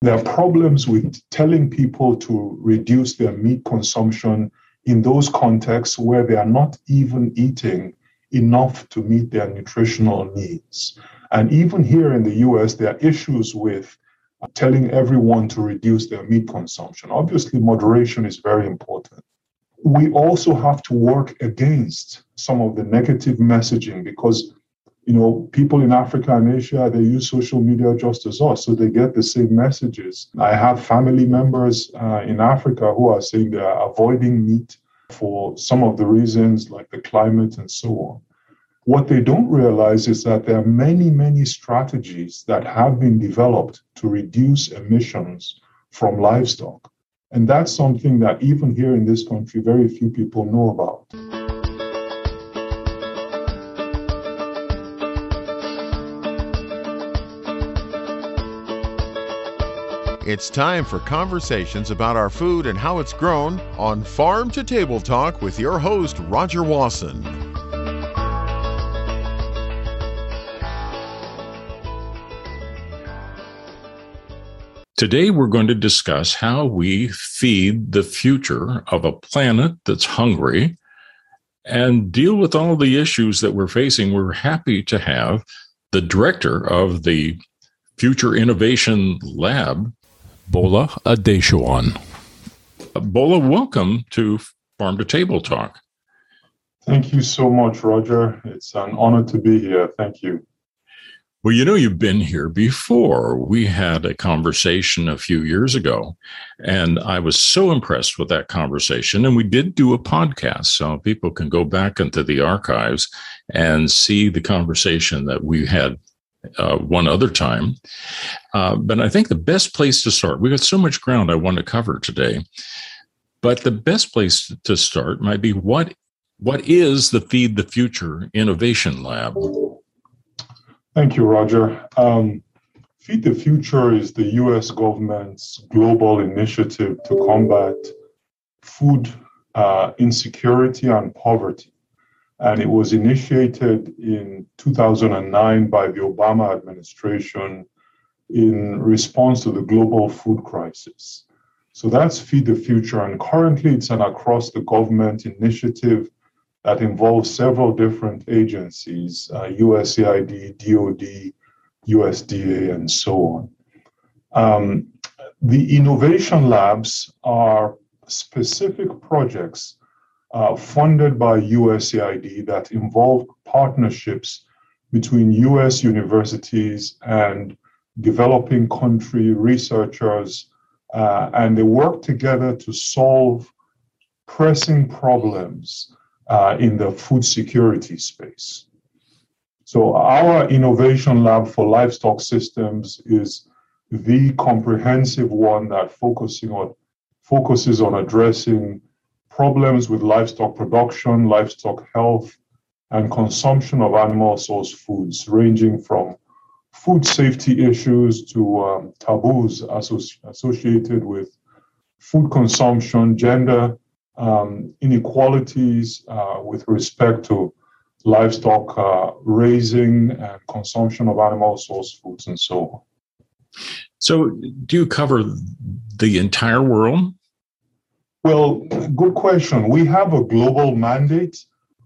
There are problems with telling people to reduce their meat consumption in those contexts where they are not even eating enough to meet their nutritional needs. And even here in the US, there are issues with uh, telling everyone to reduce their meat consumption. Obviously, moderation is very important. We also have to work against some of the negative messaging because you know, people in Africa and Asia, they use social media just as us, so they get the same messages. I have family members uh, in Africa who are saying they are avoiding meat for some of the reasons like the climate and so on. What they don't realize is that there are many, many strategies that have been developed to reduce emissions from livestock. And that's something that even here in this country, very few people know about. It's time for conversations about our food and how it's grown on Farm to Table Talk with your host, Roger Wasson. Today, we're going to discuss how we feed the future of a planet that's hungry and deal with all the issues that we're facing. We're happy to have the director of the Future Innovation Lab Bola Adesogan. Bola, welcome to Farm to Table Talk. Thank you so much, Roger. It's an honor to be here. Thank you. Well, you know, you've been here before. We had a conversation a few years ago, and I was so impressed with that conversation. And we did do a podcast, so people can go back into the archives and see the conversation that we had uh, one other time. Uh, but I think the best place to start, we've got so much ground I want to cover today. But the best place to start might be what what is the Feed the Future Innovation Lab? Thank you, Roger. Um, Feed the Future is the US government's global initiative to combat food uh, insecurity and poverty and it was initiated in 2009 by the Obama administration in response to the global food crisis. So that's Feed the Future, and currently it's an across the government initiative that involves several different agencies uh, USAID, DoD, USDA, and so on. Um, the innovation labs are specific projects uh, funded by USAID that involve partnerships between US universities and developing country researchers, uh, and they work together to solve pressing problems uh, in the food security space. So, our innovation lab for livestock systems is the comprehensive one that focusing on focuses on addressing problems with livestock production, livestock health, and consumption of animal source foods, ranging from food safety issues to um, taboos associated with food consumption, gender um, inequalities uh, with respect to livestock uh, raising and consumption of animal source foods, and so on. So, do you cover the entire world? Well, good question. We have a global mandate,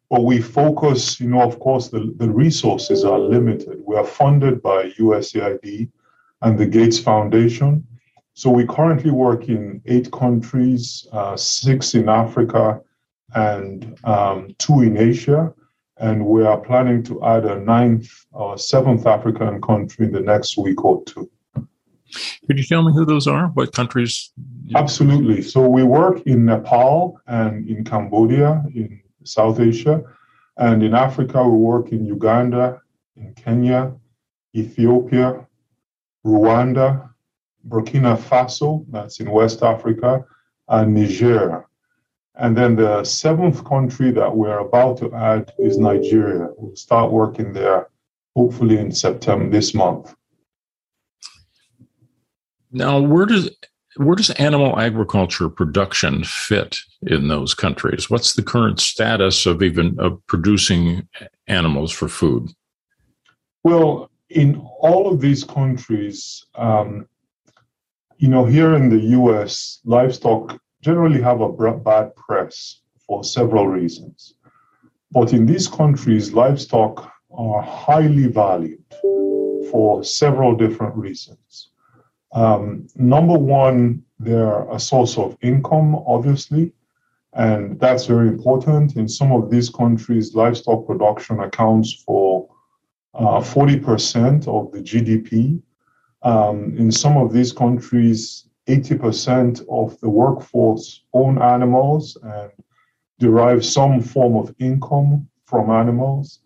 but we focus, you know, of course, the, the resources are limited. We are funded by USAID and the Gates Foundation. So we currently work in eight countries, uh, six in Africa, and um, two in Asia. And we are planning to add a ninth or seventh African country in the next week or two. Could you tell me who those are? What countries? Absolutely. So we work in Nepal and in Cambodia in South Asia. And in Africa, we work in Uganda, in Kenya, Ethiopia, Rwanda, Burkina Faso, that's in West Africa, and Niger. And then the seventh country that we're about to add is Nigeria. We'll start working there hopefully in September this month. Now, where does where does animal agriculture production fit in those countries? What's the current status of even of producing animals for food? Well, in all of these countries, um, you know, here in the US, livestock generally have a bad press for several reasons. But in these countries, livestock are highly valued for several different reasons. Um, number one, they're a source of income, obviously, and that's very important. In some of these countries, livestock production accounts for uh, 40% of the GDP. Um, in some of these countries, 80% of the workforce own animals and derive some form of income from animals.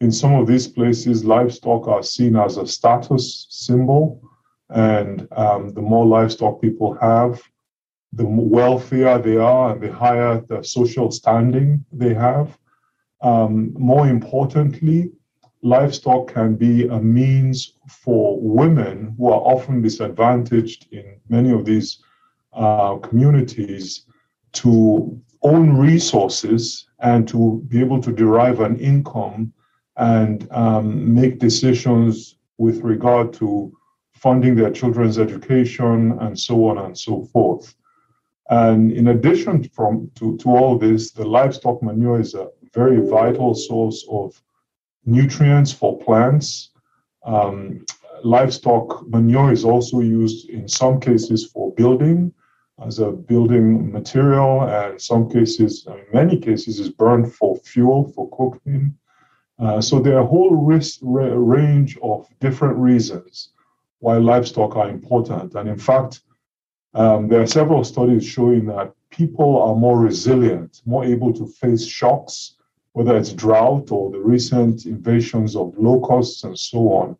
In some of these places, livestock are seen as a status symbol, and um, the more livestock people have, the wealthier they are and the higher the social standing they have. Um, more importantly, livestock can be a means for women who are often disadvantaged in many of these uh, communities to own resources and to be able to derive an income and um, make decisions with regard to funding their children's education and so on and so forth. And in addition from, to, to all this, the livestock manure is a very vital source of nutrients for plants. Um, livestock manure is also used in some cases for building as a building material, and in some cases, in many cases, is burned for fuel for cooking. Uh, so there are a whole risk, range of different reasons why livestock are important. And in fact, um, there are several studies showing that people are more resilient, more able to face shocks whether it's drought or the recent invasions of locusts and so on,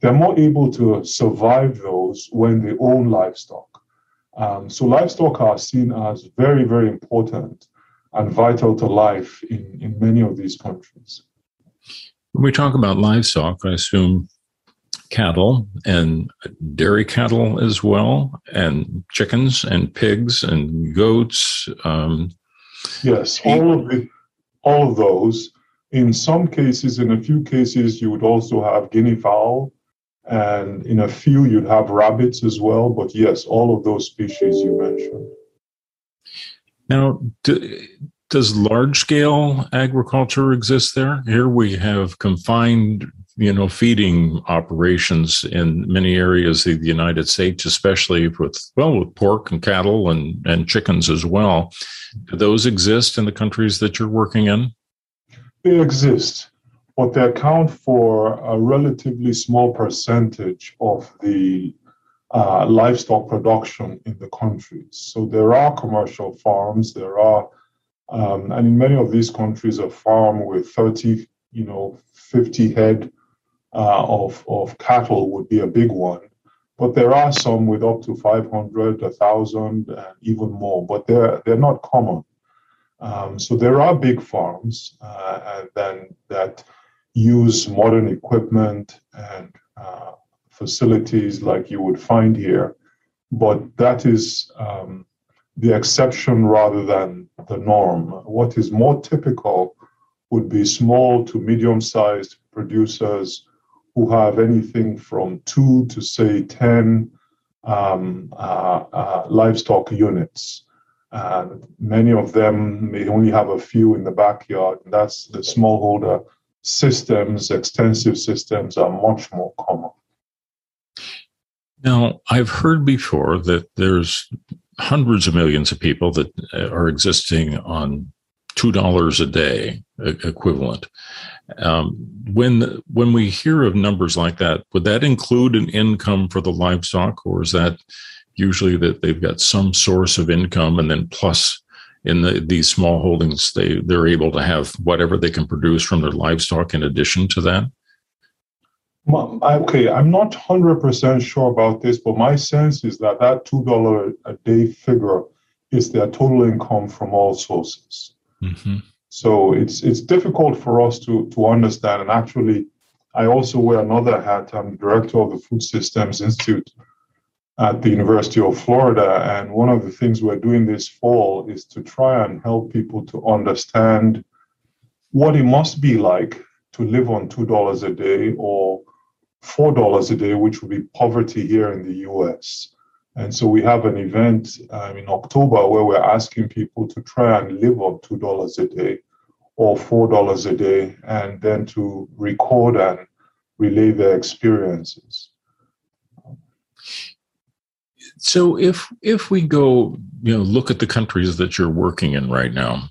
they're more able to survive those when they own livestock. Um, so livestock are seen as very, very important and vital to life in, in many of these countries. When we talk about livestock, I assume cattle and dairy cattle as well, and chickens and pigs and goats. Um, yes, all of the all of those. In some cases, in a few cases, you would also have guinea fowl, and in a few, you'd have rabbits as well. But yes, all of those species you mentioned. Now, do, does large scale agriculture exist there? Here we have confined you know feeding operations in many areas of the United States, especially with well with pork and cattle and and chickens as well. Do those exist in the countries that you're working in? They exist, but they account for a relatively small percentage of the uh, livestock production in the countries. So there are commercial farms. There are, um, and in many of these countries, a farm with 30, you know, 50 head uh, of, of cattle would be a big one. But there are some with up to 500, 1,000, and even more, but they're, they're not common. Um, so there are big farms uh, then that use modern equipment and uh, facilities like you would find here, but that is um, the exception rather than the norm. What is more typical would be small to medium-sized producers who have anything from two to say 10 um, uh, uh, livestock units. Many of them may only have a few in the backyard. That's the smallholder systems, extensive systems are much more common. Now, I've heard before that there's hundreds of millions of people that are existing on $2 a day equivalent. Um, when when we hear of numbers like that, would that include an income for the livestock, or is that usually that they've got some source of income, and then plus in the, these small holdings, they they're able to have whatever they can produce from their livestock in addition to that? Okay, I'm not hundred percent sure about this, but my sense is that that two dollar a day figure is their total income from all sources. Mm-hmm. So it's it's difficult for us to to understand. And actually, I also wear another hat. I'm director of the Food Systems Institute at the University of Florida, and one of the things we're doing this fall is to try and help people to understand what it must be like to live on two dollars a day or four dollars a day, which would be poverty here in the U.S. And so we have an event um, in October where we're asking people to try and live on $2 a day or $4 a day and then to record and relay their experiences. So if if we go, you know, look at the countries that you're working in right now,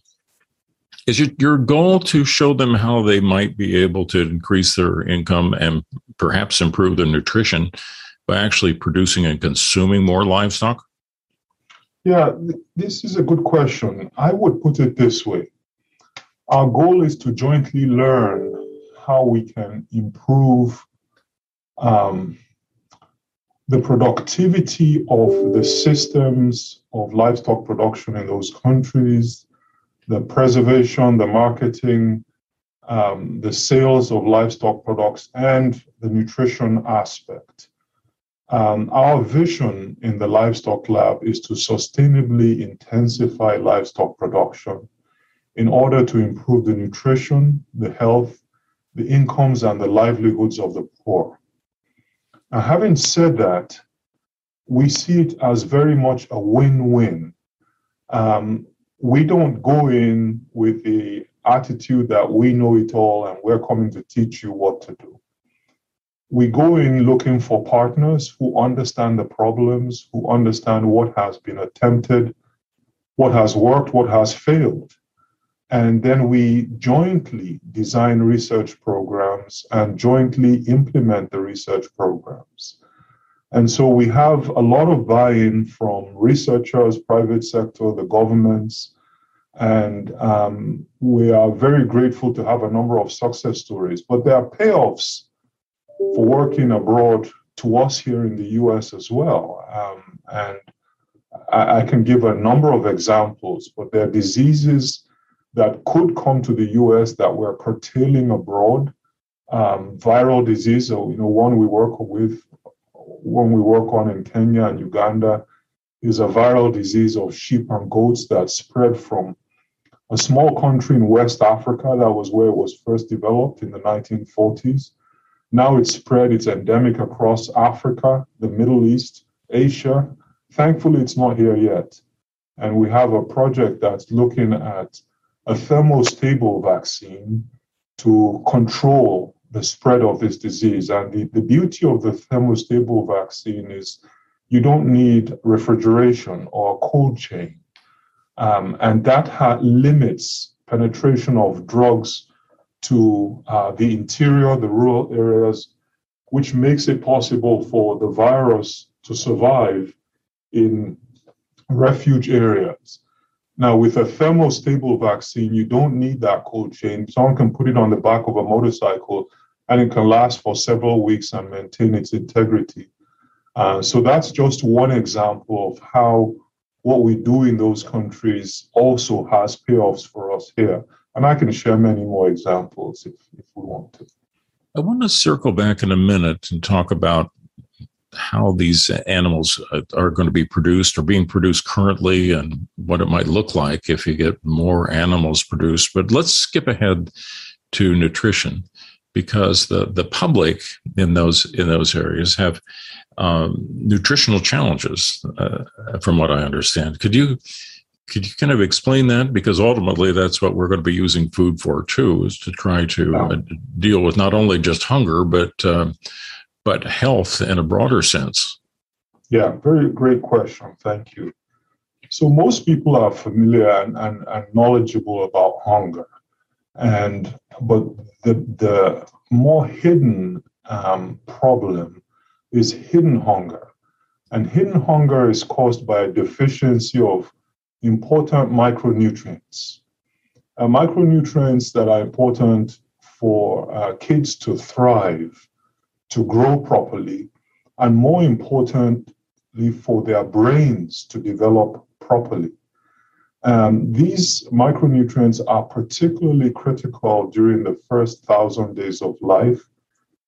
is it your goal to show them how they might be able to increase their income and perhaps improve their nutrition by actually producing and consuming more livestock? Yeah, this is a good question. I would put it this way Our goal is to jointly learn how we can improve um, the productivity of the systems of livestock production in those countries, the preservation, the marketing, um, the sales of livestock products, and the nutrition aspect. Um, our vision in the livestock lab is to sustainably intensify livestock production in order to improve the nutrition, the health, the incomes, and the livelihoods of the poor. Now, having said that, we see it as very much a win win. Um, we don't go in with the attitude that we know it all and we're coming to teach you what to do we go in looking for partners who understand the problems, who understand what has been attempted, what has worked, what has failed. And then we jointly design research programs and jointly implement the research programs. And so we have a lot of buy in from researchers, private sector, the governments. And um, we are very grateful to have a number of success stories. But there are payoffs for working abroad to us here in the US as well. Um, and I, I, can give a number of examples, but there are diseases that could come to the US that we're curtailing abroad. Um, viral disease, or you know, one we work with, one we work on in Kenya and Uganda, is a viral disease of sheep and goats that spread from a small country in West Africa. That was where it was first developed in the 1940s now it's spread, it's endemic across Africa, the Middle East, Asia. Thankfully, it's not here yet. And we have a project that's looking at a thermostable vaccine to control the spread of this disease. And the, the beauty of the thermostable vaccine is you don't need refrigeration or cold chain. Um, and that ha- limits penetration of drugs to uh, the interior, the rural areas, which makes it possible for the virus to survive in refuge areas. Now, with a thermostable vaccine, you don't need that cold chain. Someone can put it on the back of a motorcycle and it can last for several weeks and maintain its integrity. Uh, so that's just one example of how what we do in those countries also has payoffs for us here. And I can share many more examples if, if we want to. I want to circle back in a minute and talk about how these animals uh, are going to be produced or being produced currently and what it might look like if you get more animals produced. But let's skip ahead to nutrition because the, the public in those in those areas have um, nutritional challenges, uh, from what I understand. Could you could you kind of explain that? Because ultimately, that's what we're going to be using food for too, is to try to uh, deal with not only just hunger, but uh, but health in a broader sense. Yeah, very great question. Thank you. So most people are familiar and, and, and knowledgeable about hunger, and but the the more hidden um, problem is hidden hunger, and hidden hunger is caused by a deficiency of important micronutrients. Uh, micronutrients that are important for uh, kids to thrive, to grow properly, and more importantly, for their brains to develop properly. Um, these micronutrients are particularly critical during the first thousand days of life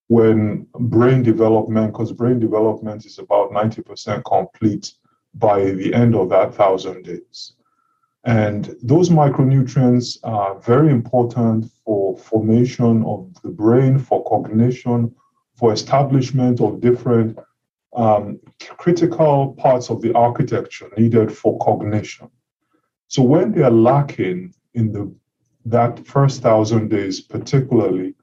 when brain development, because brain development is about 90% complete by the end of that thousand days. And those micronutrients are very important for formation of the brain, for cognition, for establishment of different um, critical parts of the architecture needed for cognition. So when they are lacking in the that first thousand days, particularly,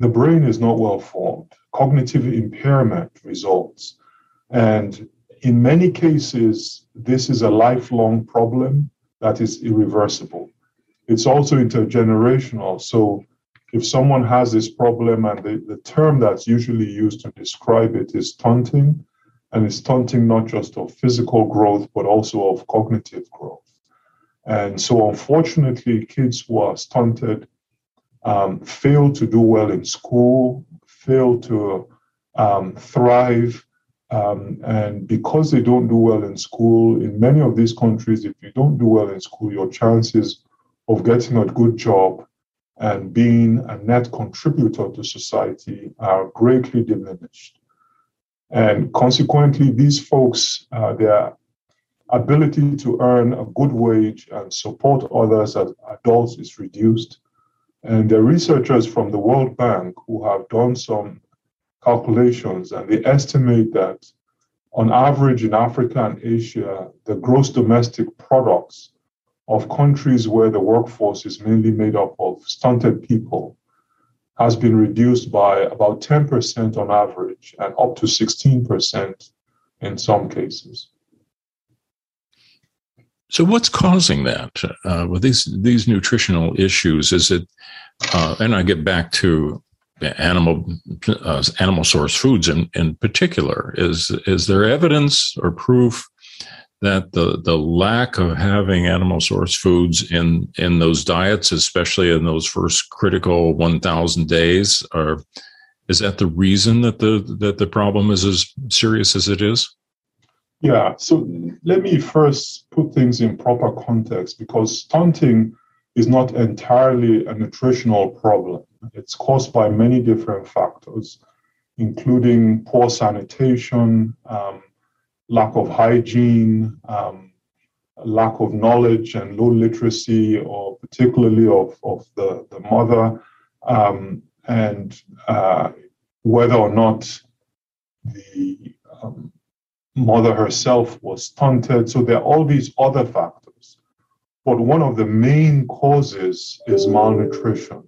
the brain is not well formed. Cognitive impairment results. And in many cases, this is a lifelong problem that is irreversible. It's also intergenerational. So if someone has this problem and the, the term that's usually used to describe it is stunting, and it's stunting not just of physical growth, but also of cognitive growth. And so, unfortunately, kids who are stunted um, fail to do well in school, fail to um, thrive. Um, and because they don't do well in school, in many of these countries, if you don't do well in school, your chances of getting a good job and being a net contributor to society are greatly diminished. And consequently, these folks, uh, their ability to earn a good wage and support others as adults is reduced. And the researchers from the World Bank who have done some calculations and they estimate that on average in Africa and Asia, the gross domestic products of countries where the workforce is mainly made up of stunted people has been reduced by about 10% on average and up to 16% in some cases. So, what's causing that uh, with these these nutritional issues? Is it, uh, and I get back to animal uh, animal source foods in, in particular. Is is there evidence or proof that the the lack of having animal source foods in in those diets, especially in those first critical 1,000 days, are is that the reason that the that the problem is as serious as it is? Yeah. So let me first put things in proper context because stunting is not entirely a nutritional problem. It's caused by many different factors, including poor sanitation. Um, lack of hygiene, um, lack of knowledge and low literacy, or particularly of, of the, the mother, um, and uh, whether or not the um, mother herself was stunted. So there are all these other factors. But one of the main causes is malnutrition.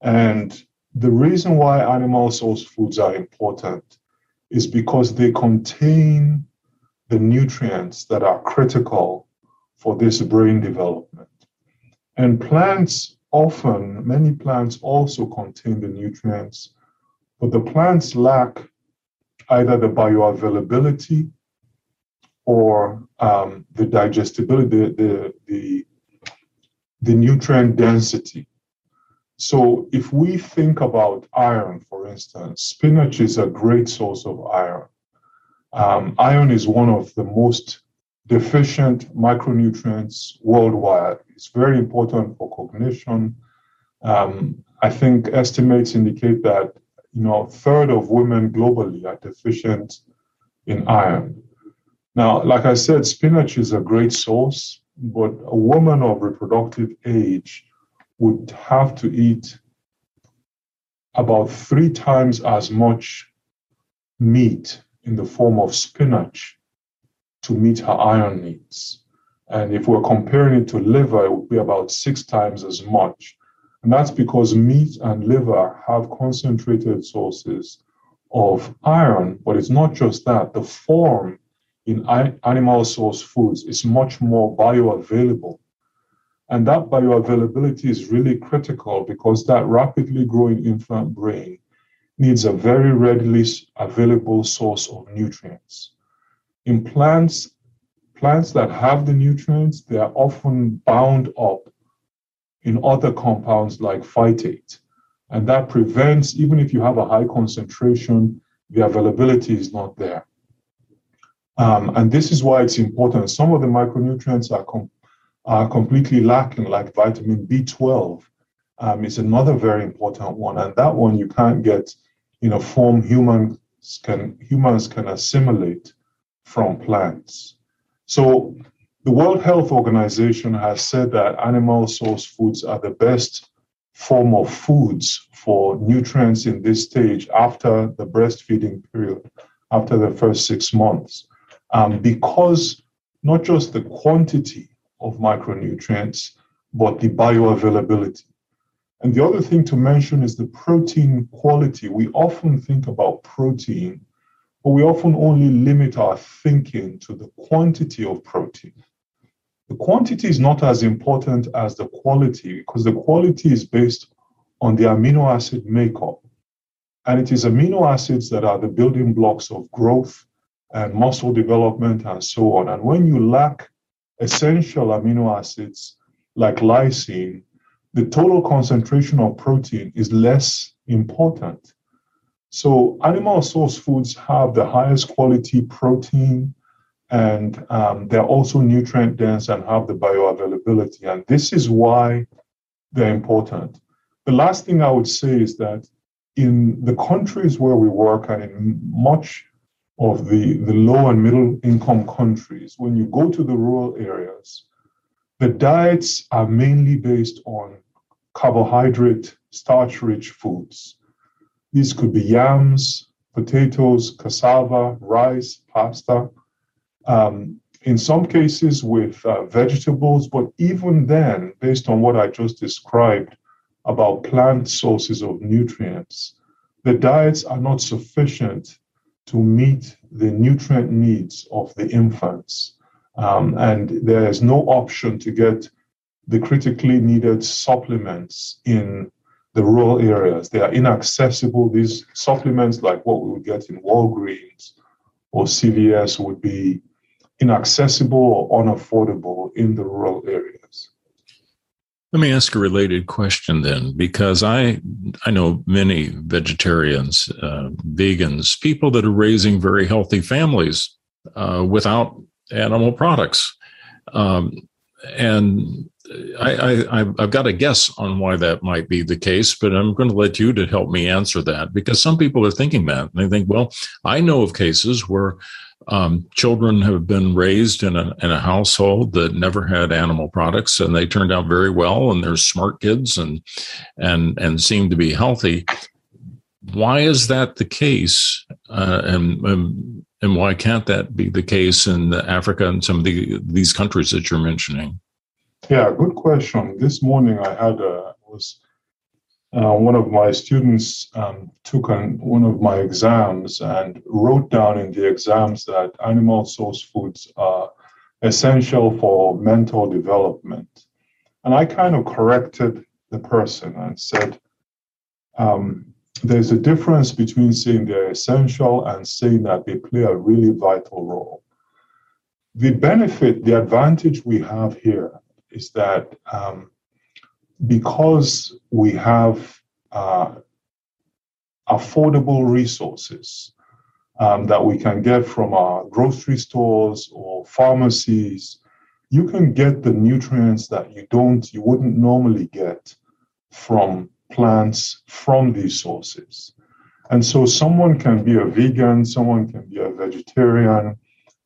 And the reason why animal source foods are important is because they contain the nutrients that are critical for this brain development. And plants often, many plants also contain the nutrients, but the plants lack either the bioavailability or um, the digestibility, the, the, the, nutrient density so if we think about iron, for instance, spinach is a great source of iron. Um, iron is one of the most deficient micronutrients worldwide. It's very important for cognition. Um, I think estimates indicate that you know a third of women globally are deficient in iron. Now, like I said, spinach is a great source, but a woman of reproductive age would have to eat about three times as much meat in the form of spinach to meet her iron needs. And if we're comparing it to liver, it would be about six times as much. And that's because meat and liver have concentrated sources of iron, but it's not just that. The form in animal source foods is much more bioavailable and that bioavailability is really critical because that rapidly growing infant brain needs a very readily available source of nutrients. In plants, plants that have the nutrients, they are often bound up in other compounds like phytate. And that prevents, even if you have a high concentration, the availability is not there. Um, and this is why it's important. Some of the micronutrients are com- are completely lacking, like vitamin B12 um, is another very important one. And that one you can't get in a form humans can, humans can assimilate from plants. So the World Health Organization has said that animal source foods are the best form of foods for nutrients in this stage after the breastfeeding period after the first six months um, because not just the quantity of micronutrients, but the bioavailability. And the other thing to mention is the protein quality. We often think about protein, but we often only limit our thinking to the quantity of protein. The quantity is not as important as the quality because the quality is based on the amino acid makeup. And it is amino acids that are the building blocks of growth and muscle development and so on. And when you lack essential amino acids like lysine, the total concentration of protein is less important. So, animal source foods have the highest quality protein, and um, they're also nutrient dense and have the bioavailability. And this is why they're important. The last thing I would say is that in the countries where we work and in much of the, the low and middle income countries, when you go to the rural areas, the diets are mainly based on carbohydrate, starch rich foods. These could be yams, potatoes, cassava, rice, pasta. Um, in some cases with uh, vegetables, but even then, based on what I just described about plant sources of nutrients, the diets are not sufficient to meet the nutrient needs of the infants. Um, and there is no option to get the critically needed supplements in the rural areas. They are inaccessible. These supplements, like what we would get in Walgreens or CVS, would be inaccessible or unaffordable in the rural areas. Let me ask a related question then, because I I know many vegetarians, uh, vegans, people that are raising very healthy families uh, without animal products, um, and I, I I've got a guess on why that might be the case, but I'm going to let you to help me answer that because some people are thinking that and they think, well, I know of cases where um, children have been raised in a, in a household that never had animal products and they turned out very well and they're smart kids and and and seem to be healthy. Why is that the case? Uh, and, and and why can't that be the case in africa and some of the, these countries that you're mentioning? Yeah good question. This morning i had a was uh, one of my students um, took an, one of my exams and wrote down in the exams that animal source foods are essential for mental development. And I kind of corrected the person and said, um, there's a difference between saying they're essential and saying that they play a really vital role. The benefit, the advantage we have here is that um, because we have uh, affordable resources um, that we can get from our grocery stores or pharmacies, you can get the nutrients that you don't, you wouldn't normally get from plants from these sources. And so someone can be a vegan, someone can be a vegetarian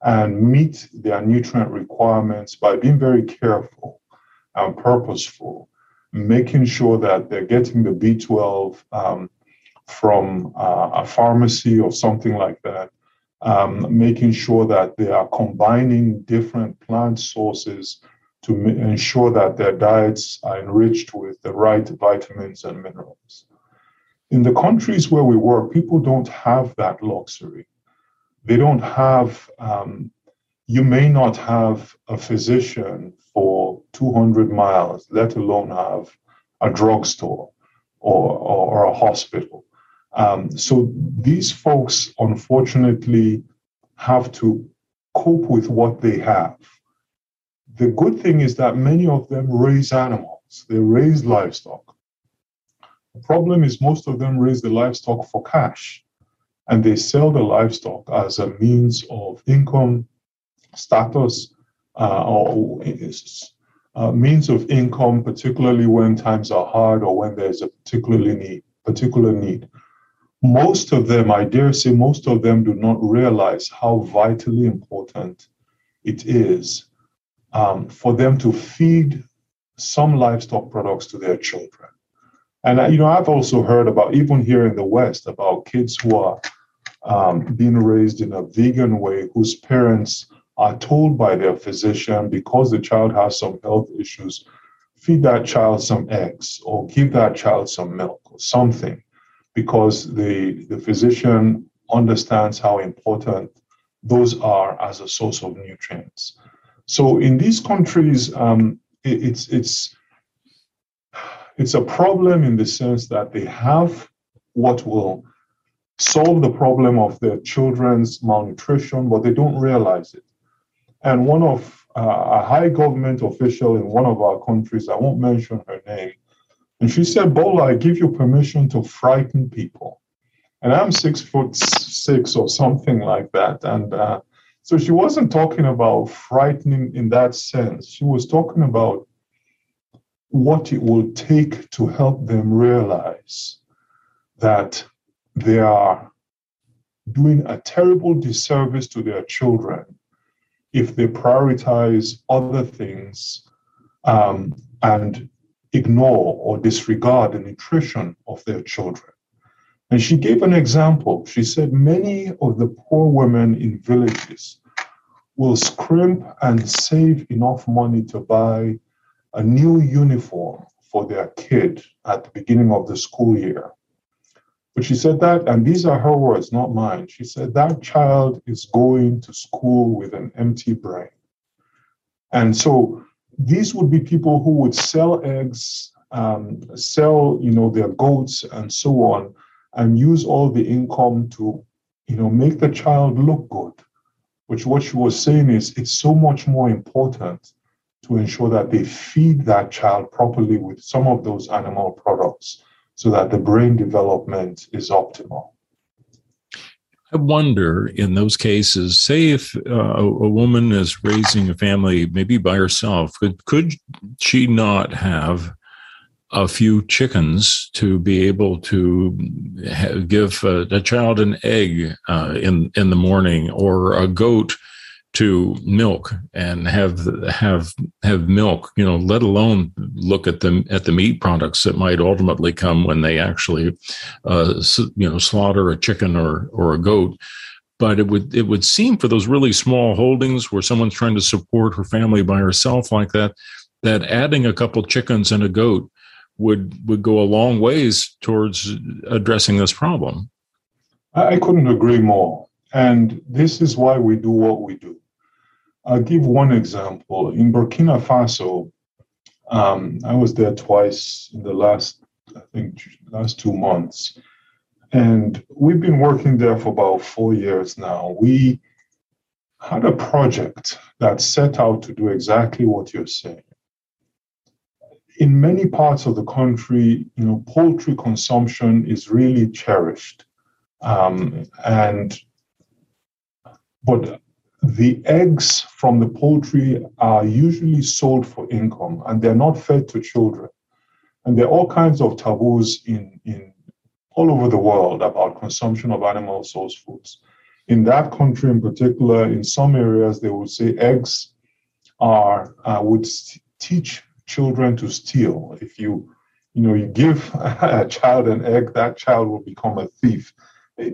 and meet their nutrient requirements by being very careful and purposeful making sure that they're getting the B12 um, from uh, a pharmacy or something like that, um, making sure that they are combining different plant sources to m- ensure that their diets are enriched with the right vitamins and minerals. In the countries where we work, people don't have that luxury. They don't have, um, you may not have a physician for 200 miles, let alone have a drugstore or, or, or a hospital. Um, so these folks, unfortunately, have to cope with what they have. The good thing is that many of them raise animals, they raise livestock. The problem is, most of them raise the livestock for cash and they sell the livestock as a means of income, status, or uh, means of income, particularly when times are hard or when there's a particularly need, particular need. Most of them, I dare say, most of them do not realize how vitally important it is um, for them to feed some livestock products to their children. And you know, I've also heard about even here in the West about kids who are um, being raised in a vegan way, whose parents are told by their physician because the child has some health issues, feed that child some eggs or give that child some milk or something because the, the physician understands how important those are as a source of nutrients. So in these countries, um, it, it's it's it's a problem in the sense that they have what will solve the problem of their children's malnutrition, but they don't realize it. And one of uh, a high government official in one of our countries, I won't mention her name, and she said, Bola, I give you permission to frighten people. And I'm six foot six or something like that. And uh, so she wasn't talking about frightening in that sense. She was talking about what it will take to help them realize that they are doing a terrible disservice to their children if they prioritize other things um, and ignore or disregard the nutrition of their children. And she gave an example. She said many of the poor women in villages will scrimp and save enough money to buy a new uniform for their kid at the beginning of the school year. But she said that, and these are her words, not mine. She said that child is going to school with an empty brain. And so these would be people who would sell eggs, um, sell, you know, their goats and so on, and use all the income to, you know, make the child look good. Which what she was saying is it's so much more important to ensure that they feed that child properly with some of those animal products so that the brain development is optimal. I wonder in those cases, say if uh, a woman is raising a family maybe by herself, could, could she not have a few chickens to be able to give a, a, child an egg uh, in in the morning or a goat to milk and have have have milk you know let alone look at them at the meat products that might ultimately come when they actually uh, you know slaughter a chicken or or a goat. But it would it would seem for those really small holdings where someone's trying to support her family by herself like that that adding a couple chickens and a goat would would go a long ways towards addressing this problem. I couldn't agree more. And this is why we do what we do I'll give one example. In Burkina Faso, um, I was there twice in the last, I think, last two months. And we've been working there for about four years now. We had a project that set out to do exactly what you're saying. In many parts of the country, you know, poultry consumption is really cherished. Um, and but the eggs from the poultry are usually sold for income and they're not fed to children. And there are all kinds of taboos in, in all over the world about consumption of animal source foods. In that country in particular, in some areas, they would say eggs are uh, would st- teach children to steal. If you you know you give a child an egg, that child will become a thief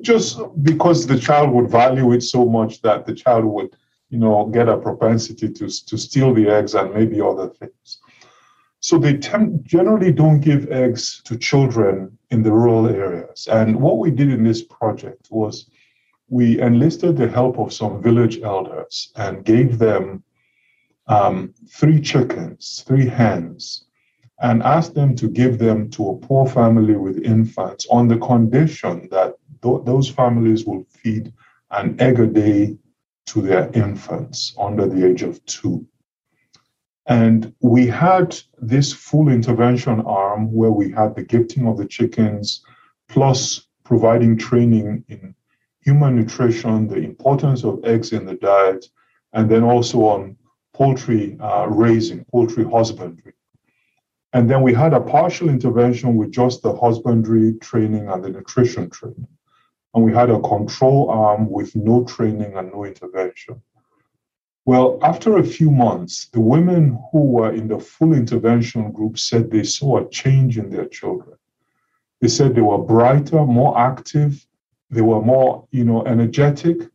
just because the child would value it so much that the child would, you know, get a propensity to, to steal the eggs and maybe other things. So they tem- generally don't give eggs to children in the rural areas. And what we did in this project was we enlisted the help of some village elders and gave them um, three chickens, three hens, and asked them to give them to a poor family with infants on the condition that th- those families will feed an egg a day to their infants under the age of two. And we had this full intervention arm where we had the gifting of the chickens, plus providing training in human nutrition, the importance of eggs in the diet, and then also on poultry uh, raising, poultry husbandry. And then we had a partial intervention with just the husbandry training and the nutrition training and we had a control arm with no training and no intervention. Well, after a few months, the women who were in the full intervention group said they saw a change in their children. They said they were brighter, more active, they were more, you know, energetic.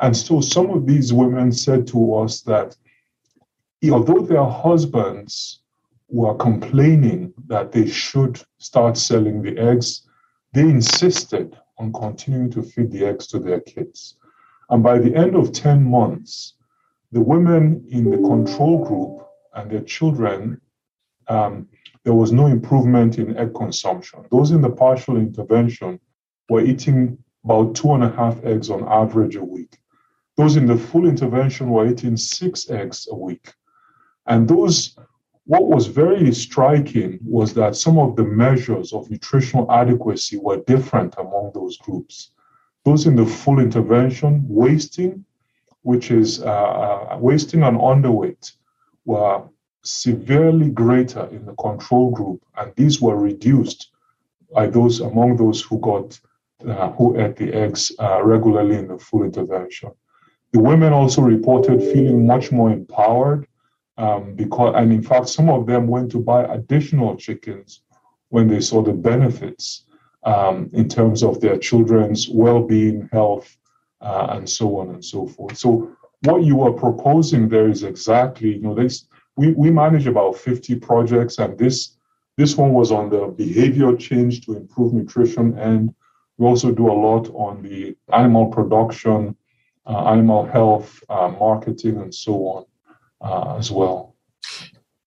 And so some of these women said to us that although their husbands were complaining that they should start selling the eggs, they insisted on continuing to feed the eggs to their kids. And by the end of 10 months, the women in the control group and their children, um, there was no improvement in egg consumption. Those in the partial intervention were eating about two and a half eggs on average a week. Those in the full intervention were eating six eggs a week. And those, what was very striking was that some of the measures of nutritional adequacy were different among those groups. Those in the full intervention, wasting, which is uh, uh, wasting and underweight, were severely greater in the control group, and these were reduced by those among those who got uh, who ate the eggs uh, regularly in the full intervention. The women also reported feeling much more empowered um, because, and in fact, some of them went to buy additional chickens when they saw the benefits um, in terms of their children's well-being, health, uh, and so on and so forth. So, what you are proposing there is exactly, you know, this we, we manage about 50 projects, and this this one was on the behavior change to improve nutrition, and we also do a lot on the animal production, uh, animal health, uh, marketing, and so on uh, as well.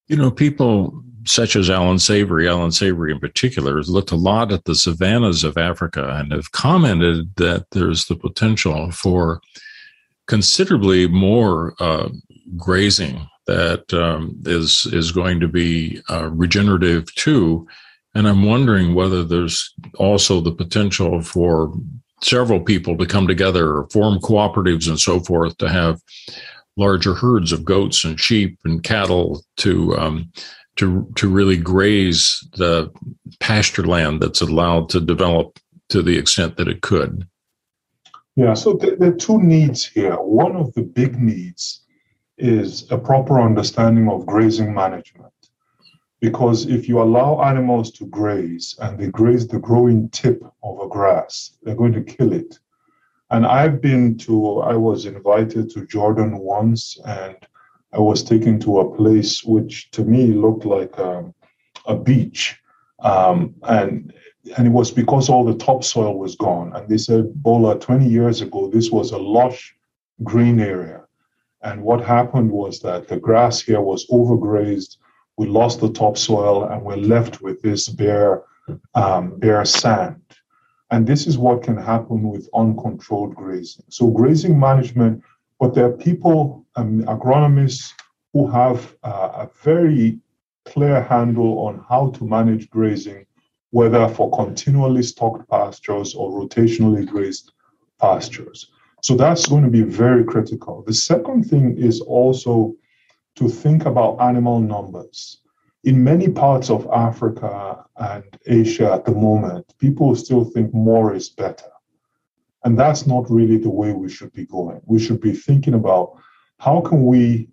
You know, people such as Alan Savory, Alan Savory in particular, has looked a lot at the savannas of Africa and have commented that there's the potential for considerably more uh, grazing that um, is is going to be uh, regenerative too. And I'm wondering whether there's also the potential for several people to come together or form cooperatives and so forth to have larger herds of goats and sheep and cattle to um, to to really graze the pasture land that's allowed to develop to the extent that it could. Yeah, so there are two needs here. One of the big needs is a proper understanding of grazing management. Because if you allow animals to graze and they graze the growing tip of a grass, they're going to kill it. And I've been to, I was invited to Jordan once and I was taken to a place which to me looked like a, a beach. Um, and and it was because all the topsoil was gone. And they said, Bola, 20 years ago, this was a lush green area. And what happened was that the grass here was overgrazed. We lost the topsoil and we're left with this bare, um, bare sand. And this is what can happen with uncontrolled grazing. So, grazing management, but there are people, um, agronomists, who have uh, a very clear handle on how to manage grazing, whether for continually stocked pastures or rotationally grazed pastures. So that's going to be very critical. The second thing is also to think about animal numbers. In many parts of Africa and Asia at the moment, people still think more is better. And that's not really the way we should be going. We should be thinking about how can we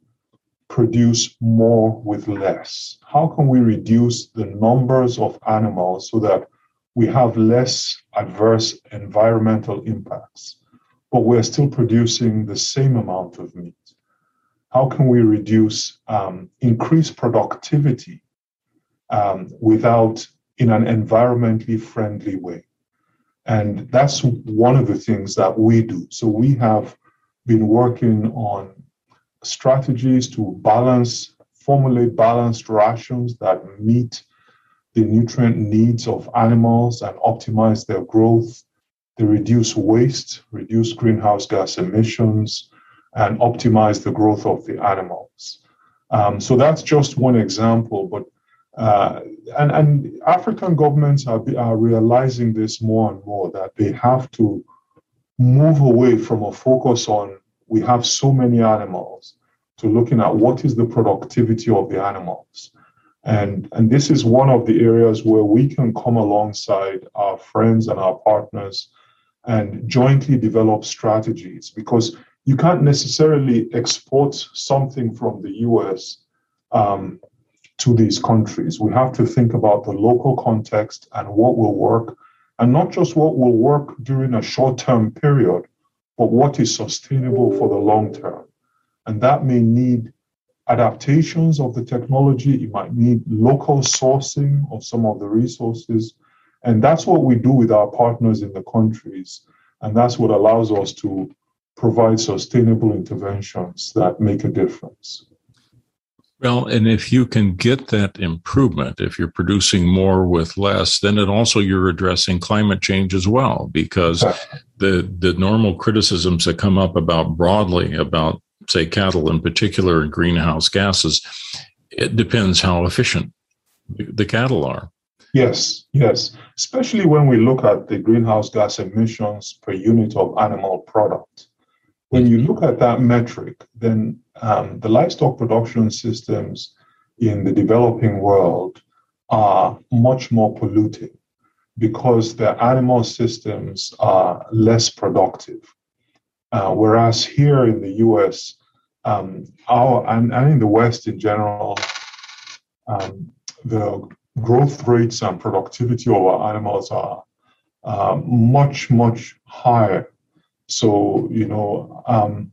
produce more with less? How can we reduce the numbers of animals so that we have less adverse environmental impacts? but we're still producing the same amount of meat. How can we reduce, um, increase productivity um, without in an environmentally friendly way? And that's one of the things that we do. So we have been working on strategies to balance, formulate balanced rations that meet the nutrient needs of animals and optimize their growth they reduce waste, reduce greenhouse gas emissions, and optimize the growth of the animals. Um, so that's just one example, but uh, and, and African governments are, are realizing this more and more that they have to move away from a focus on we have so many animals to looking at what is the productivity of the animals. And, and this is one of the areas where we can come alongside our friends and our partners and jointly develop strategies because you can't necessarily export something from the US um, to these countries. We have to think about the local context and what will work and not just what will work during a short term period, but what is sustainable for the long term. And that may need adaptations of the technology, it might need local sourcing of some of the resources. And that's what we do with our partners in the countries. And that's what allows us to provide sustainable interventions that make a difference. Well, and if you can get that improvement, if you're producing more with less, then it also you're addressing climate change as well, because the the normal criticisms that come up about broadly about say cattle in particular and greenhouse gases, it depends how efficient the cattle are. Yes, yes. Especially when we look at the greenhouse gas emissions per unit of animal product. When you look at that metric, then um, the livestock production systems in the developing world are much more polluting because the animal systems are less productive. Uh, whereas here in the US, um, our and, and, in the West in general, um, the growth rates and productivity of our animals are uh, much, much higher. So, you know, um,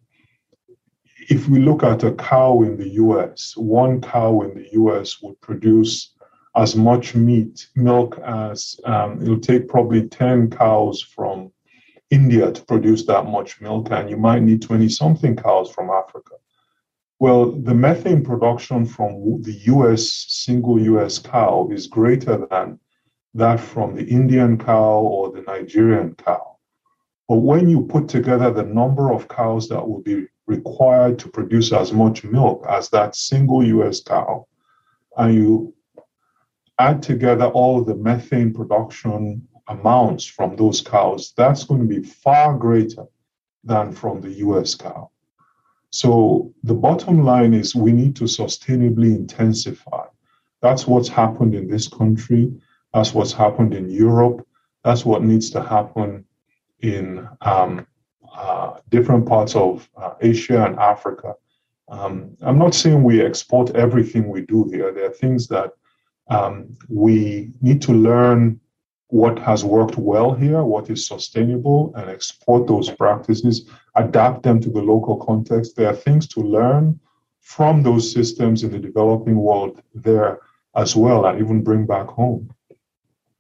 if we look at a cow in the US, one cow in the US would produce as much meat, milk as um, it'll take probably 10 cows from India to produce that much milk, and you might need 20 something cows from Africa. Well, the methane production from the US, single US cow, is greater than that from the Indian cow or the Nigerian cow. But when you put together the number of cows that will be required to produce as much milk as that single US cow, and you add together all the methane production amounts from those cows, that's going to be far greater than from the US cow. So the bottom line is we need to sustainably intensify. That's what's happened in this country. That's what's happened in Europe. That's what needs to happen in um, uh, different parts of uh, Asia and Africa. Um, I'm not saying we export everything we do here. There are things that um, we need to learn what has worked well here, what is sustainable, and export those practices, adapt them to the local context. There are things to learn from those systems in the developing world there as well, and even bring back home.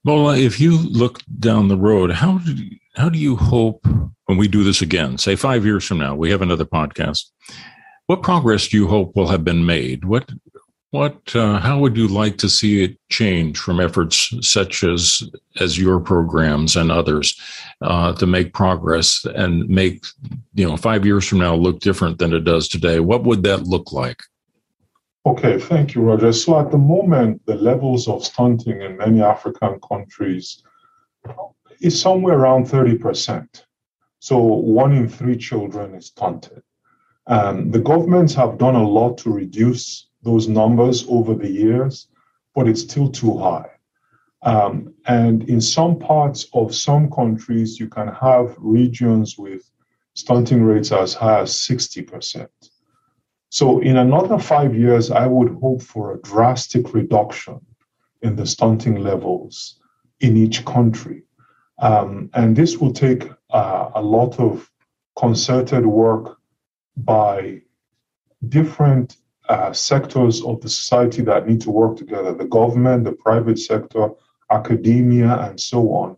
Well, if you look down the road, how do you, how do you hope when we do this again, say five years from now, we have another podcast? What progress do you hope will have been made? What what uh, how would you like to see it change from efforts such as as your programs and others uh, to make progress and make you know five years from now look different than it does today? What would that look like? Okay, thank you, Roger. So at the moment, the levels of stunting in many African countries is somewhere around 30%. So one in three children is stunted. Um, the governments have done a lot to reduce those numbers over the years, but it's still too high. Um, and in some parts of some countries, you can have regions with stunting rates as high as 60%. So, in another five years, I would hope for a drastic reduction in the stunting levels in each country. Um, and this will take uh, a lot of concerted work by different uh, sectors of the society that need to work together the government, the private sector, academia, and so on.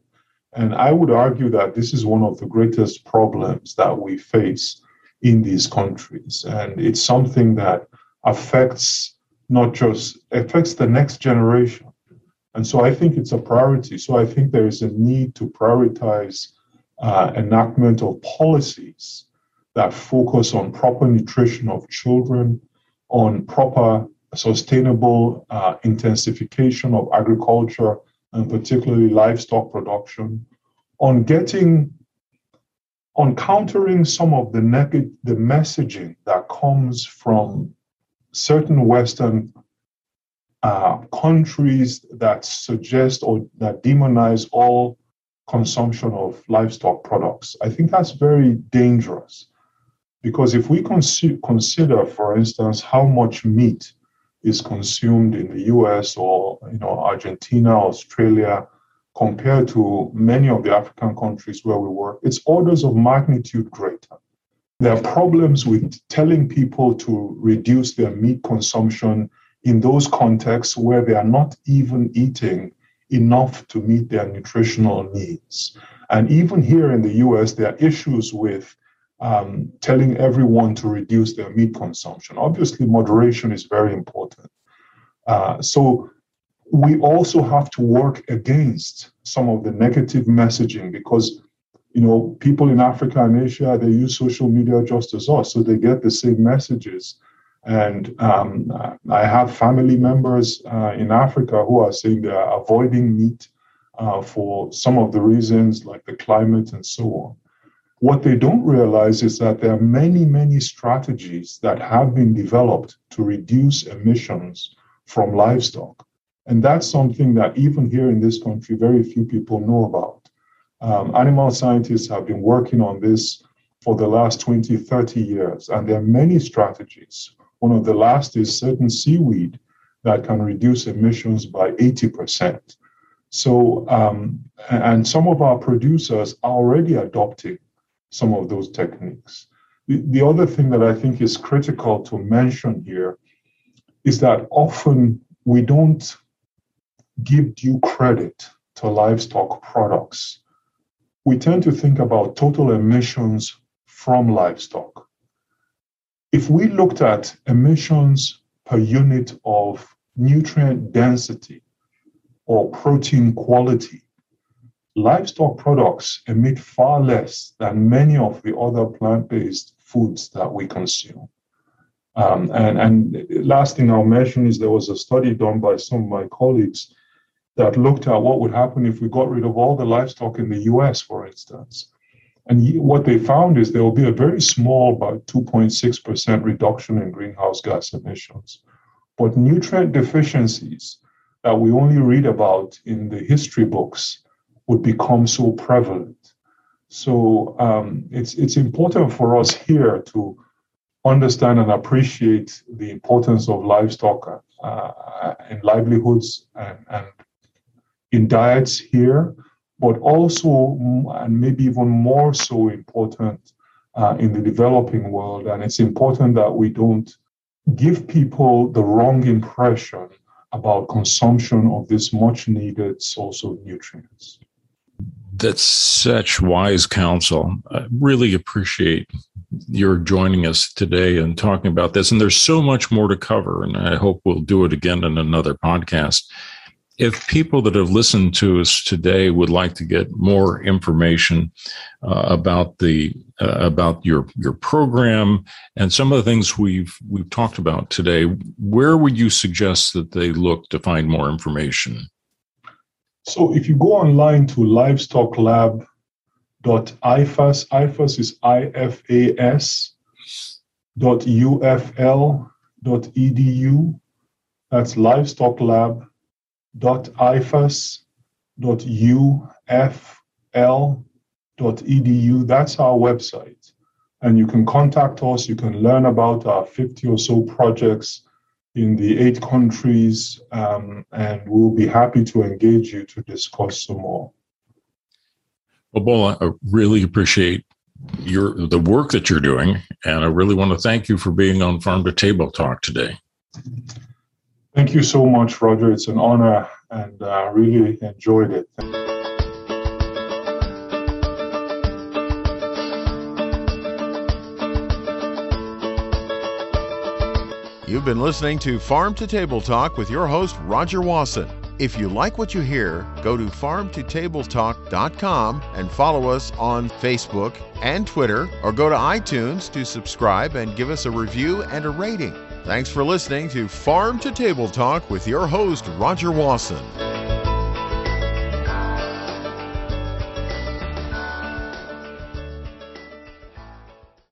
And I would argue that this is one of the greatest problems that we face in these countries. And it's something that affects not just affects the next generation. And so I think it's a priority. So I think there is a need to prioritize uh, enactment of policies that focus on proper nutrition of children, on proper sustainable uh, intensification of agriculture and particularly livestock production, on getting on countering some of the negative the messaging that comes from certain Western uh, countries that suggest or that demonize all consumption of livestock products. I think that's very dangerous because if we consider, for instance, how much meat is consumed in the US or you know Argentina, Australia, compared to many of the African countries where we work, it's orders of magnitude greater. There are problems with telling people to reduce their meat consumption in those contexts where they are not even eating enough to meet their nutritional needs. And even here in the US, there are issues with um, telling everyone to reduce their meat consumption. Obviously, moderation is very important. Uh, so we also have to work against some of the negative messaging because you know people in africa and asia they use social media just as us so they get the same messages and um, i have family members uh, in africa who are saying they are avoiding meat uh, for some of the reasons like the climate and so on what they don't realize is that there are many many strategies that have been developed to reduce emissions from livestock and that's something that even here in this country, very few people know about. Um, animal scientists have been working on this for the last 20, 30 years, and there are many strategies. One of the last is certain seaweed that can reduce emissions by 80%. So, um, and some of our producers are already adopting some of those techniques. The, the other thing that I think is critical to mention here is that often we don't give due credit to livestock products. We tend to think about total emissions from livestock. If we looked at emissions per unit of nutrient density or protein quality, livestock products emit far less than many of the other plant based foods that we consume. Um, and, and last thing I'll mention is there was a study done by some of my colleagues that looked at what would happen if we got rid of all the livestock in the US, for instance. And what they found is there will be a very small, about 2.6% reduction in greenhouse gas emissions. But nutrient deficiencies that we only read about in the history books would become so prevalent. So um, it's, it's important for us here to understand and appreciate the importance of livestock uh, livelihoods and, and in diets here, but also, and maybe even more so important uh, in the developing world. And it's important that we don't give people the wrong impression about consumption of this much needed source of nutrients. That's such wise counsel. I really appreciate your joining us today and talking about this. And there's so much more to cover, and I hope we'll do it again in another podcast if people that have listened to us today would like to get more information uh, about the uh, about your your program and some of the things we've we've talked about today, where would you suggest that they look to find more information? So if you go online to livestocklab.ifas, ifas is I-F-A-S dot U-F-L dot edu. That's livestocklab www.ifas.ufl.edu. That's our website. And you can contact us. You can learn about our 50 or so projects in the eight countries, um, and we'll be happy to engage you to discuss some more. Well, Bola, I really appreciate your the work that you're doing, and I really want to thank you for being on Farm to Table Talk today. Thank you so much, Roger. It's an honor and I uh, really enjoyed it. You've been listening to Farm to Table Talk with your host, Roger Wasson. If you like what you hear, go to farmtotabletalk.com and follow us on Facebook and Twitter, or go to iTunes to subscribe and give us a review and a rating. Thanks for listening to Farm to Table Talk with your host, Roger Wasson.